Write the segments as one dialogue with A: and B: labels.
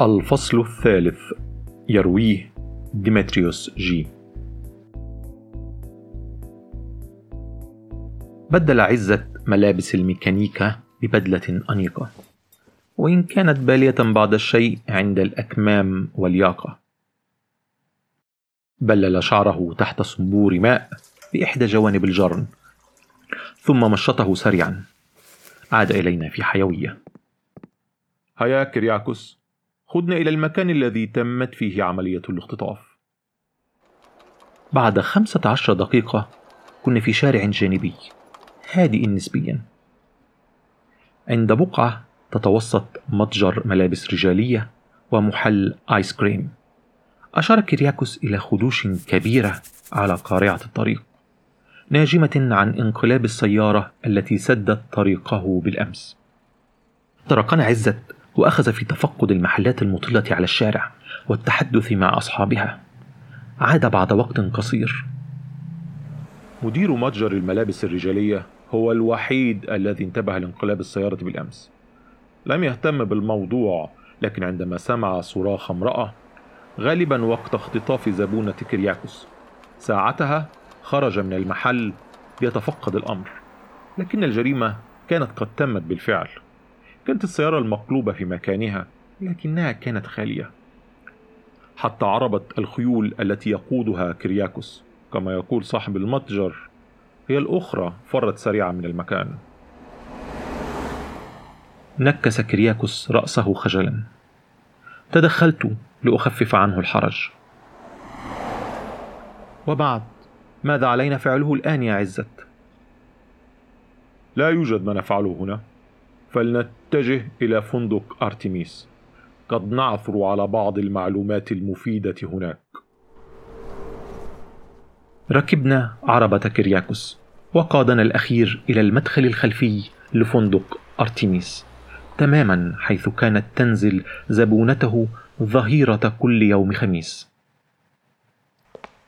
A: الفصل الثالث يرويه ديمتريوس جي. بدل عزة ملابس الميكانيكا ببدلة أنيقة. وإن كانت بالية بعض الشيء عند الأكمام والياقة. بلل شعره تحت صنبور ماء بإحدى جوانب الجرن. ثم مشطه سريعا. عاد إلينا في حيوية.
B: هيا كرياكوس. خذنا إلى المكان الذي تمت فيه عملية الاختطاف.
A: بعد خمسة عشر دقيقة كنا في شارع جانبي هادئ نسبيا. عند بقعة تتوسط متجر ملابس رجالية ومحل آيس كريم. أشار كيرياكوس إلى خدوش كبيرة على قارعة الطريق ناجمة عن انقلاب السيارة التي سدت طريقه بالأمس. تركنا عزت وأخذ في تفقد المحلات المطلة على الشارع والتحدث مع أصحابها. عاد بعد وقت قصير.
B: مدير متجر الملابس الرجالية هو الوحيد الذي انتبه لانقلاب السيارة بالأمس. لم يهتم بالموضوع لكن عندما سمع صراخ امرأة غالبا وقت اختطاف زبونة كرياكوس ساعتها خرج من المحل ليتفقد الأمر لكن الجريمة كانت قد تمت بالفعل. كانت السيارة المقلوبة في مكانها لكنها كانت خالية. حتى عربة الخيول التي يقودها كرياكوس. كما يقول صاحب المتجر هي الأخرى فرت سريعا من المكان.
A: نكس كرياكوس رأسه خجلا. تدخلت لأخفف عنه الحرج. وبعد ماذا علينا فعله الآن يا عزت؟
B: لا يوجد ما نفعله هنا. فلنتجه إلى فندق أرتيميس. قد نعثر على بعض المعلومات المفيدة هناك.
A: ركبنا عربة كرياكوس وقادنا الأخير إلى المدخل الخلفي لفندق أرتيميس. تماما حيث كانت تنزل زبونته ظهيرة كل يوم خميس.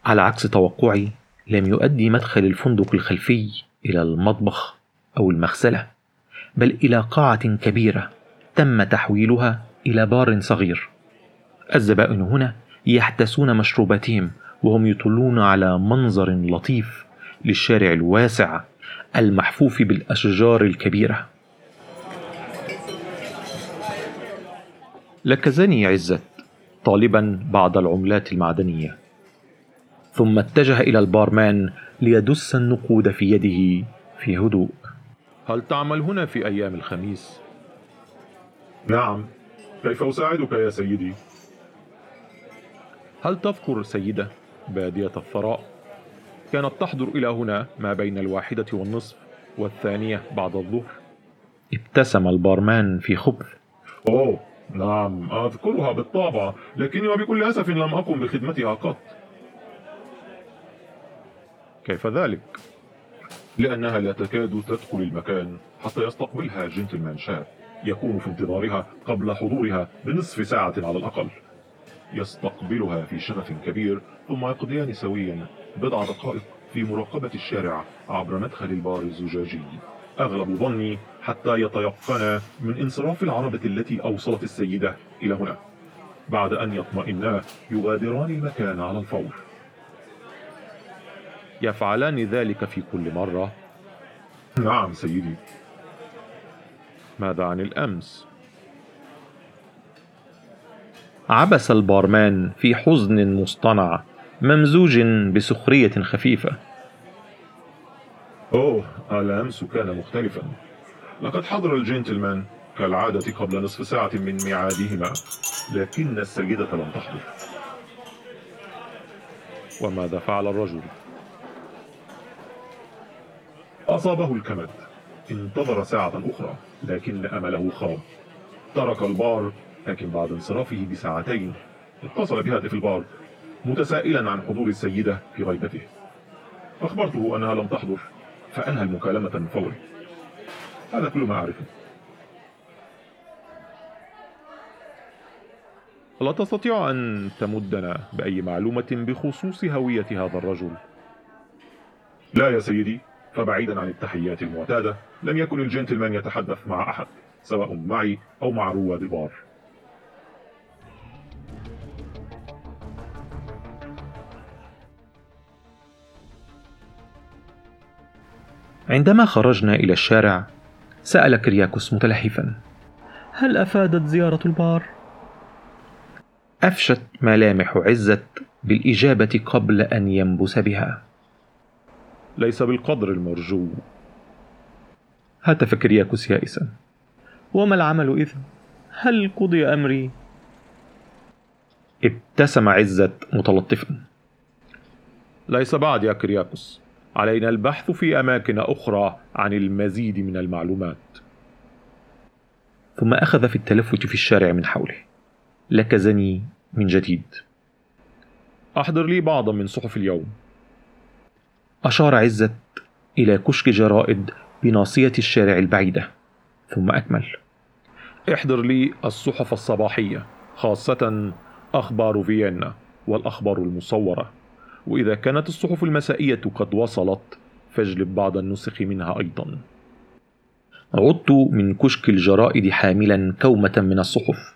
A: على عكس توقعي لم يؤدي مدخل الفندق الخلفي إلى المطبخ أو المغسلة. بل إلى قاعة كبيرة تم تحويلها إلى بار صغير. الزبائن هنا يحتسون مشروباتهم وهم يطلون على منظر لطيف للشارع الواسع المحفوف بالأشجار الكبيرة. لكزني عزت طالبا بعض العملات المعدنية. ثم اتجه إلى البارمان ليدس النقود في يده في هدوء.
B: هل تعمل هنا في أيام الخميس؟
C: نعم كيف أساعدك يا سيدي؟
B: هل تذكر سيدة بادية الثراء كانت تحضر إلى هنا ما بين الواحدة والنصف والثانية بعد الظهر؟
A: ابتسم البارمان في خبث
C: أوه نعم أذكرها بالطبع لكني وبكل أسف لم أقم بخدمتها قط
B: كيف ذلك؟
C: لأنها لا تكاد تدخل المكان حتى يستقبلها جنتلمان شاب يكون في انتظارها قبل حضورها بنصف ساعة على الأقل. يستقبلها في شغف كبير ثم يقضيان سويا بضع دقائق في مراقبة الشارع عبر مدخل البار الزجاجي. أغلب ظني حتى يتيقن من انصراف العربة التي أوصلت السيدة إلى هنا. بعد أن يطمئنا يغادران المكان على الفور.
B: يفعلان ذلك في كل مرة؟
C: نعم سيدي
B: ماذا عن الأمس؟
A: عبس البارمان في حزن مصطنع ممزوج بسخرية خفيفة
C: أوه الأمس كان مختلفا لقد حضر الجنتلمان كالعادة قبل نصف ساعة من ميعادهما لكن السيدة لم تحضر
B: وماذا فعل الرجل؟
C: أصابه الكمد انتظر ساعة أخرى لكن أمله خاب ترك البار لكن بعد انصرافه بساعتين اتصل بهاتف البار متسائلا عن حضور السيدة في غيبته. أخبرته أنها لم تحضر فأنهى المكالمة فورا. هذا كل ما أعرفه.
B: لا تستطيع أن تمدنا بأي معلومة بخصوص هوية هذا الرجل.
C: لا يا سيدي فبعيدا عن التحيات المعتادة لم يكن الجنتلمان يتحدث مع أحد سواء معي أو مع رواد البار
A: عندما خرجنا إلى الشارع سأل كرياكوس متلهفا هل أفادت زيارة البار؟ أفشت ملامح عزة بالإجابة قبل أن ينبس بها
B: ليس بالقدر المرجو.
A: هتف كرياكوس يائسا. وما العمل إذن؟ هل قضي أمري؟ ابتسم عزة متلطفا.
B: ليس بعد يا كرياكوس علينا البحث في أماكن أخرى عن المزيد من المعلومات.
A: ثم أخذ في التلفت في الشارع من حوله. لكزني من جديد.
B: أحضر لي بعضا من صحف اليوم.
A: أشار عزت إلى كشك جرائد بناصية الشارع البعيدة ثم أكمل.
B: احضر لي الصحف الصباحية خاصة أخبار فيينا والأخبار المصورة. وإذا كانت الصحف المسائية قد وصلت فاجلب بعض النسخ منها أيضا.
A: عدت من كشك الجرائد حاملا كومة من الصحف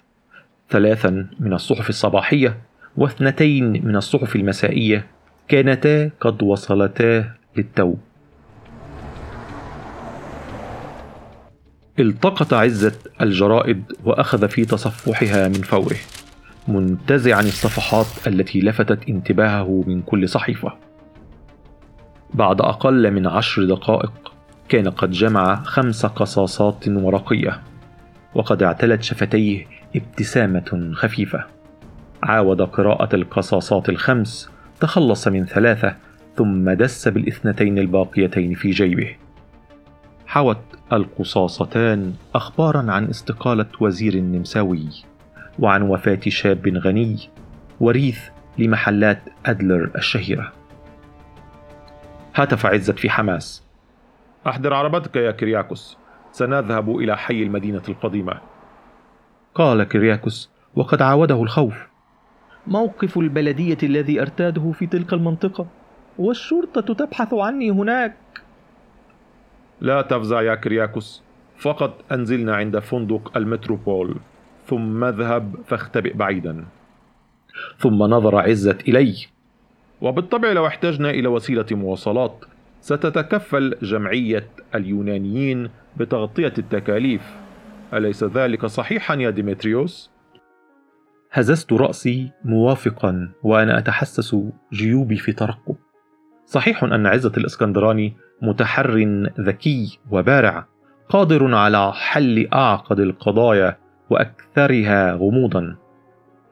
A: ثلاثا من الصحف الصباحية واثنتين من الصحف المسائية كانتا قد وصلتا للتو. التقط عزة الجرائد وأخذ في تصفحها من فوره منتزعا الصفحات التي لفتت انتباهه من كل صحيفة. بعد أقل من عشر دقائق كان قد جمع خمس قصاصات ورقية وقد اعتلت شفتيه ابتسامة خفيفة. عاود قراءة القصاصات الخمس تخلص من ثلاثة ثم دس بالاثنتين الباقيتين في جيبه. حوت القصاصتان أخبارا عن استقالة وزير نمساوي وعن وفاة شاب غني وريث لمحلات أدلر الشهيرة. هاتف عزت في حماس.
B: أحضر عربتك يا كرياكوس. سنذهب إلى حي المدينة القديمة.
A: قال كرياكوس وقد عاوده الخوف. موقف البلدية الذي أرتاده في تلك المنطقة والشرطة تبحث عني هناك.
B: لا تفزع يا كرياكوس فقط أنزلنا عند فندق المتروبول ثم اذهب فاختبئ بعيدا.
A: ثم نظر عزت إلي.
B: وبالطبع لو احتجنا إلى وسيلة مواصلات ستتكفل جمعية اليونانيين بتغطية التكاليف. أليس ذلك صحيحا يا ديمتريوس؟
A: هززت رأسي موافقا وأنا أتحسس جيوبي في ترقب. صحيح أن عزة الإسكندراني متحر ذكي وبارع قادر على حل أعقد القضايا وأكثرها غموضا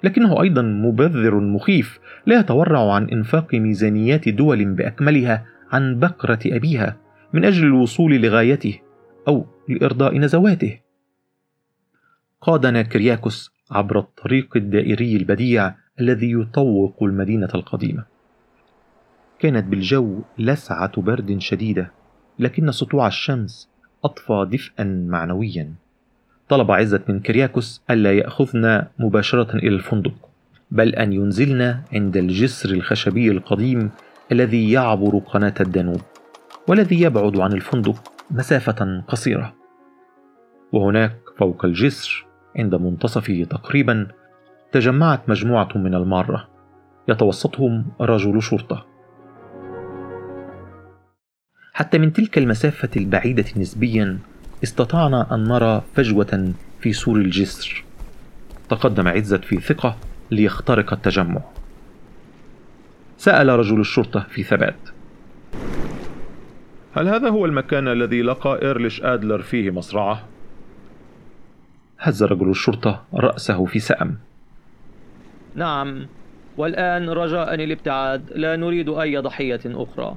A: لكنه أيضا مبذر مخيف لا يتورع عن إنفاق ميزانيات دول بأكملها عن بكرة أبيها من أجل الوصول لغايته أو لإرضاء نزواته. قادنا كرياكوس عبر الطريق الدائري البديع الذي يطوق المدينة القديمة. كانت بالجو لسعة برد شديدة لكن سطوع الشمس أطفى دفئا معنويا. طلب عزة من كرياكوس ألا يأخذنا مباشرة إلى الفندق بل أن ينزلنا عند الجسر الخشبي القديم الذي يعبر قناة الدانوب والذي يبعد عن الفندق مسافة قصيرة. وهناك فوق الجسر عند منتصفه تقريبا تجمعت مجموعة من المارة. يتوسطهم رجل شرطة. حتى من تلك المسافة البعيدة نسبيا استطعنا أن نرى فجوة في سور الجسر. تقدم عزت في ثقة ليخترق التجمع. سأل رجل الشرطة في ثبات.
B: هل هذا هو المكان الذي لقى إيرليش آدلر فيه مصرعه؟
A: هز رجل الشرطة رأسه في سأم.
D: نعم والآن رجاء الابتعاد لا نريد أي ضحية أخرى.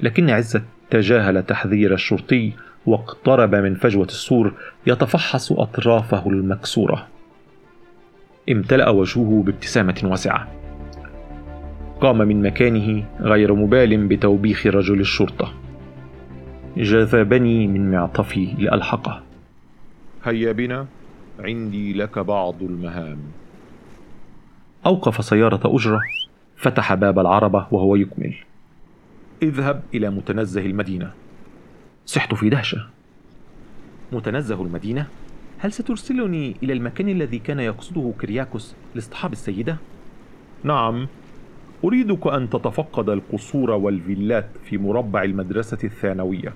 A: لكن عزة تجاهل تحذير الشرطي واقترب من فجوة السور يتفحص أطرافه المكسورة. امتلأ وجهه بابتسامة واسعة. قام من مكانه غير مبال بتوبيخ رجل الشرطة. جذبني من معطفي لألحقه.
B: هيا بنا عندي لك بعض المهام.
A: أوقف سيارة أجرة. فتح باب العربة وهو يكمل.
B: اذهب إلى متنزه المدينة.
A: صحت في دهشة. متنزه المدينة؟ هل سترسلني إلى المكان الذي كان يقصده كرياكوس لاصطحاب السيدة؟
B: نعم. أريدك أن تتفقد القصور والفيلات في مربع المدرسة الثانوية.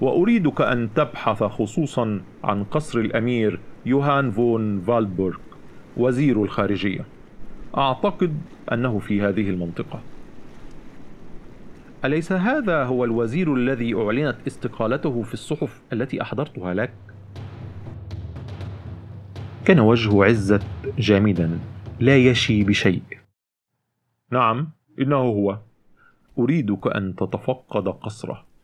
B: وأريدك أن تبحث خصوصا عن قصر الأمير يوهان فون فالبورغ وزير الخارجية. أعتقد أنه في هذه المنطقة. أليس هذا هو الوزير الذي أعلنت استقالته في الصحف التي أحضرتها لك؟
A: كان وجه عزة جامدا لا يشي بشيء.
B: نعم إنه هو. أريدك أن تتفقد قصره.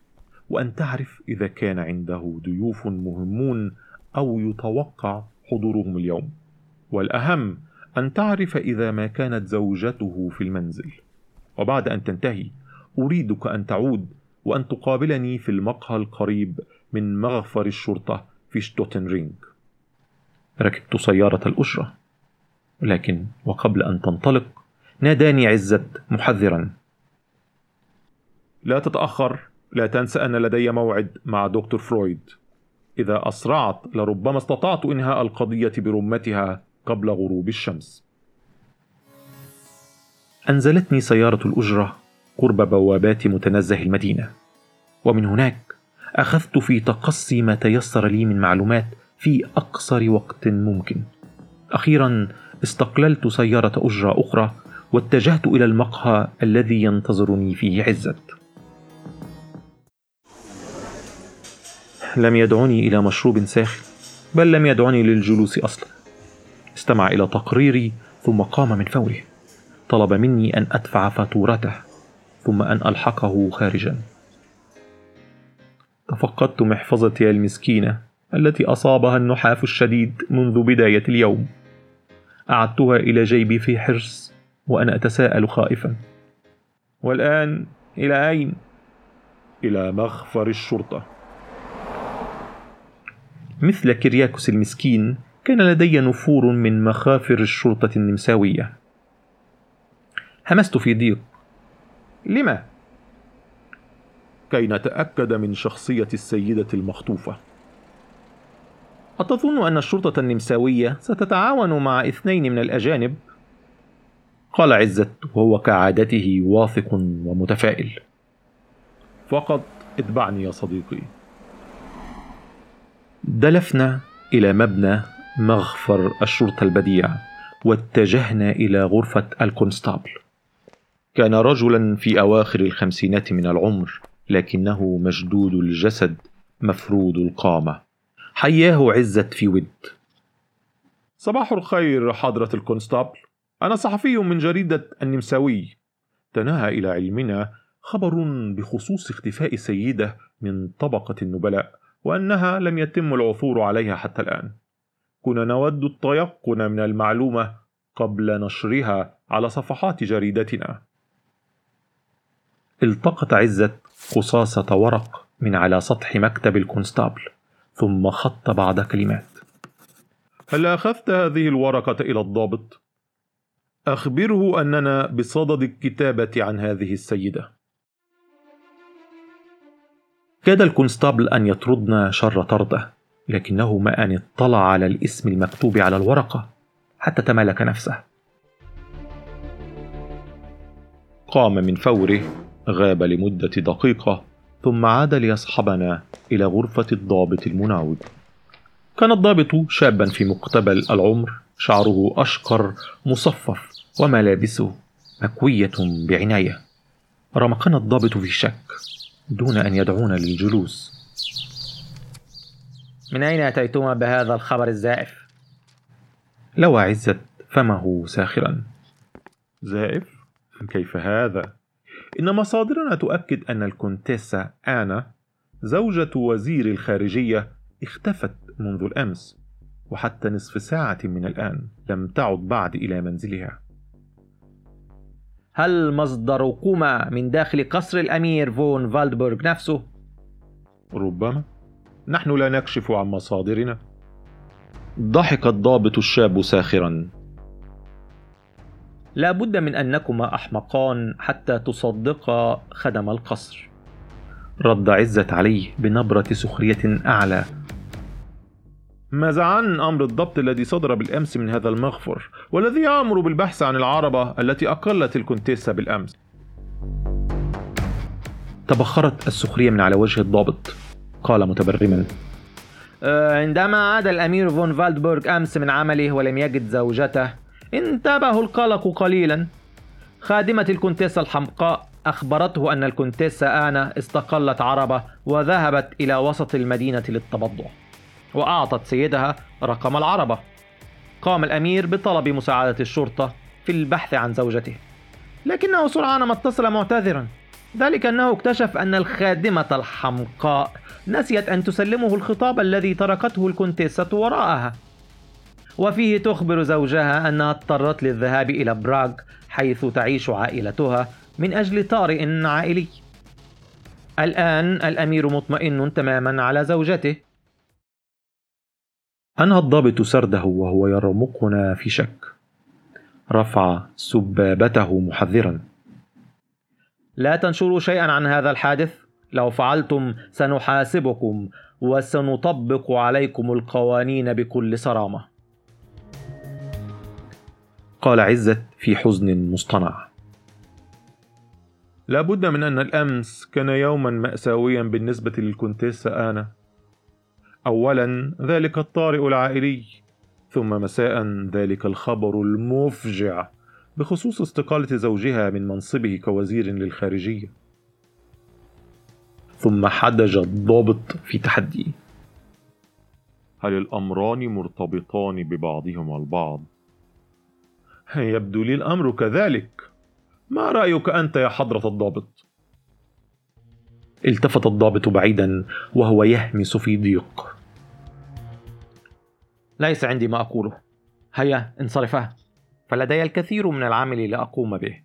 B: وأن تعرف إذا كان عنده ضيوف مهمون أو يتوقع حضورهم اليوم. والأهم أن تعرف إذا ما كانت زوجته في المنزل. وبعد أن تنتهي أريدك أن تعود وأن تقابلني في المقهى القريب من مغفر الشرطة في شتوتنرينغ.
A: ركبت سيارة الأسرة لكن وقبل أن تنطلق ناداني عزت محذرا.
B: لا تتأخر. لا تنسى أن لدي موعد مع دكتور فرويد. إذا أسرعت لربما استطعت إنهاء القضية برمتها قبل غروب الشمس.
A: أنزلتني سيارة الأجرة قرب بوابات متنزه المدينة. ومن هناك أخذت في تقصي ما تيسر لي من معلومات في أقصر وقت ممكن. أخيرا استقللت سيارة أجرة أخرى واتجهت إلى المقهى الذي ينتظرني فيه عزت. لم يدعني إلى مشروب ساخن بل لم يدعني للجلوس أصلا. استمع إلى تقريري ثم قام من فوره. طلب مني أن أدفع فاتورته ثم أن ألحقه خارجا. تفقدت محفظتي المسكينة التي أصابها النحاف الشديد منذ بداية اليوم. أعدتها إلى جيبي في حرص وأنا أتساءل خائفا. والآن إلى أين؟
B: إلى مخفر الشرطة.
A: مثل كرياكوس المسكين كان لدي نفور من مخافر الشرطة النمساوية. همست في ضيق.
B: لما؟ كي نتأكد من شخصية السيدة المخطوفة.
A: أتظن أن الشرطة النمساوية ستتعاون مع اثنين من الأجانب؟ قال عزت وهو كعادته واثق ومتفائل.
B: فقط اتبعني يا صديقي.
A: دلفنا إلى مبنى مغفر الشرطة البديع واتجهنا إلى غرفة الكونستابل. كان رجلا في أواخر الخمسينات من العمر لكنه مشدود الجسد مفرود القامة. حياه عزت في ود.
B: صباح الخير حضرة الكونستابل. أنا صحفي من جريدة النمساوي. تناهى إلى علمنا خبر بخصوص اختفاء سيدة من طبقة النبلاء. وأنها لم يتم العثور عليها حتى الآن. كنا نود التيقن من المعلومة قبل نشرها على صفحات جريدتنا.
A: التقط عزت قصاصة ورق من على سطح مكتب الكونستابل ثم خط بعض كلمات.
B: هل أخذت هذه الورقة إلى الضابط؟ أخبره أننا بصدد الكتابة عن هذه السيدة.
A: كاد الكونستابل أن يطردنا شر طرده لكنه ما أن اطلع على الاسم المكتوب على الورقة حتى تمالك نفسه. قام من فوره غاب لمدة دقيقة ثم عاد ليصحبنا إلى غرفة الضابط المناوب. كان الضابط شابا في مقتبل العمر شعره أشقر مصفف وملابسه مكوية بعناية رمقنا الضابط في شك. دون أن يدعونا للجلوس
D: من أين أتيتما بهذا الخبر الزائف؟
A: لوى عزت فمه ساخرا
B: زائف؟ كيف هذا؟ إن مصادرنا تؤكد أن الكونتيسا آنا زوجة وزير الخارجية اختفت منذ الأمس وحتى نصف ساعة من الآن لم تعد بعد إلى منزلها
D: هل مصدركما من داخل قصر الأمير فون فالدبورغ نفسه؟
B: ربما. نحن لا نكشف عن مصادرنا.
A: ضحك الضابط الشاب ساخرا.
D: لا بد من أنكما أحمقان حتى تصدقا خدم القصر.
A: رد عزت عليه بنبرة سخرية أعلى.
B: ماذا عن أمر الضبط الذي صدر بالأمس من هذا المغفر؟ والذي يأمر بالبحث عن العربة التي أقلت الكونتيسا بالأمس.
A: تبخرت السخرية من على وجه الضابط قال متبرما.
D: آه، عندما عاد الأمير فون فالدبورغ أمس من عمله ولم يجد زوجته انتابه القلق قليلا. خادمة الكونتيسا الحمقاء أخبرته أن الكونتيسا آنا استقلت عربة وذهبت إلى وسط المدينة للتبضع. وأعطت سيدها رقم العربة. قام الأمير بطلب مساعدة الشرطة في البحث عن زوجته. لكنه سرعان ما اتصل معتذرا. ذلك أنه اكتشف أن الخادمة الحمقاء نسيت أن تسلمه الخطاب الذي تركته الكونتيسة وراءها. وفيه تخبر زوجها أنها اضطرت للذهاب إلى براغ حيث تعيش عائلتها من أجل طارئ عائلي. الآن الأمير مطمئن تماما على زوجته.
A: أنهى الضابط سرده وهو يرمقنا في شك. رفع سبابته محذرا.
D: لا تنشروا شيئا عن هذا الحادث. لو فعلتم سنحاسبكم وسنطبق عليكم القوانين بكل صرامة.
A: قال عزت في حزن مصطنع.
B: لا بد من أن الأمس كان يوما مأساويا بالنسبة للكونتيسة آنا أولا ذلك الطارئ العائلي ثم مساء ذلك الخبر المفجع بخصوص استقالة زوجها من منصبه كوزير للخارجية ثم حدج الضابط في تحدي
C: هل الأمران مرتبطان ببعضهما البعض؟
B: يبدو لي الأمر كذلك ما رأيك أنت يا حضرة الضابط؟
A: التفت الضابط بعيدا وهو يهمس في ضيق
D: ليس عندي ما أقوله. هيا انصرفا. فلدي الكثير من العمل لأقوم به.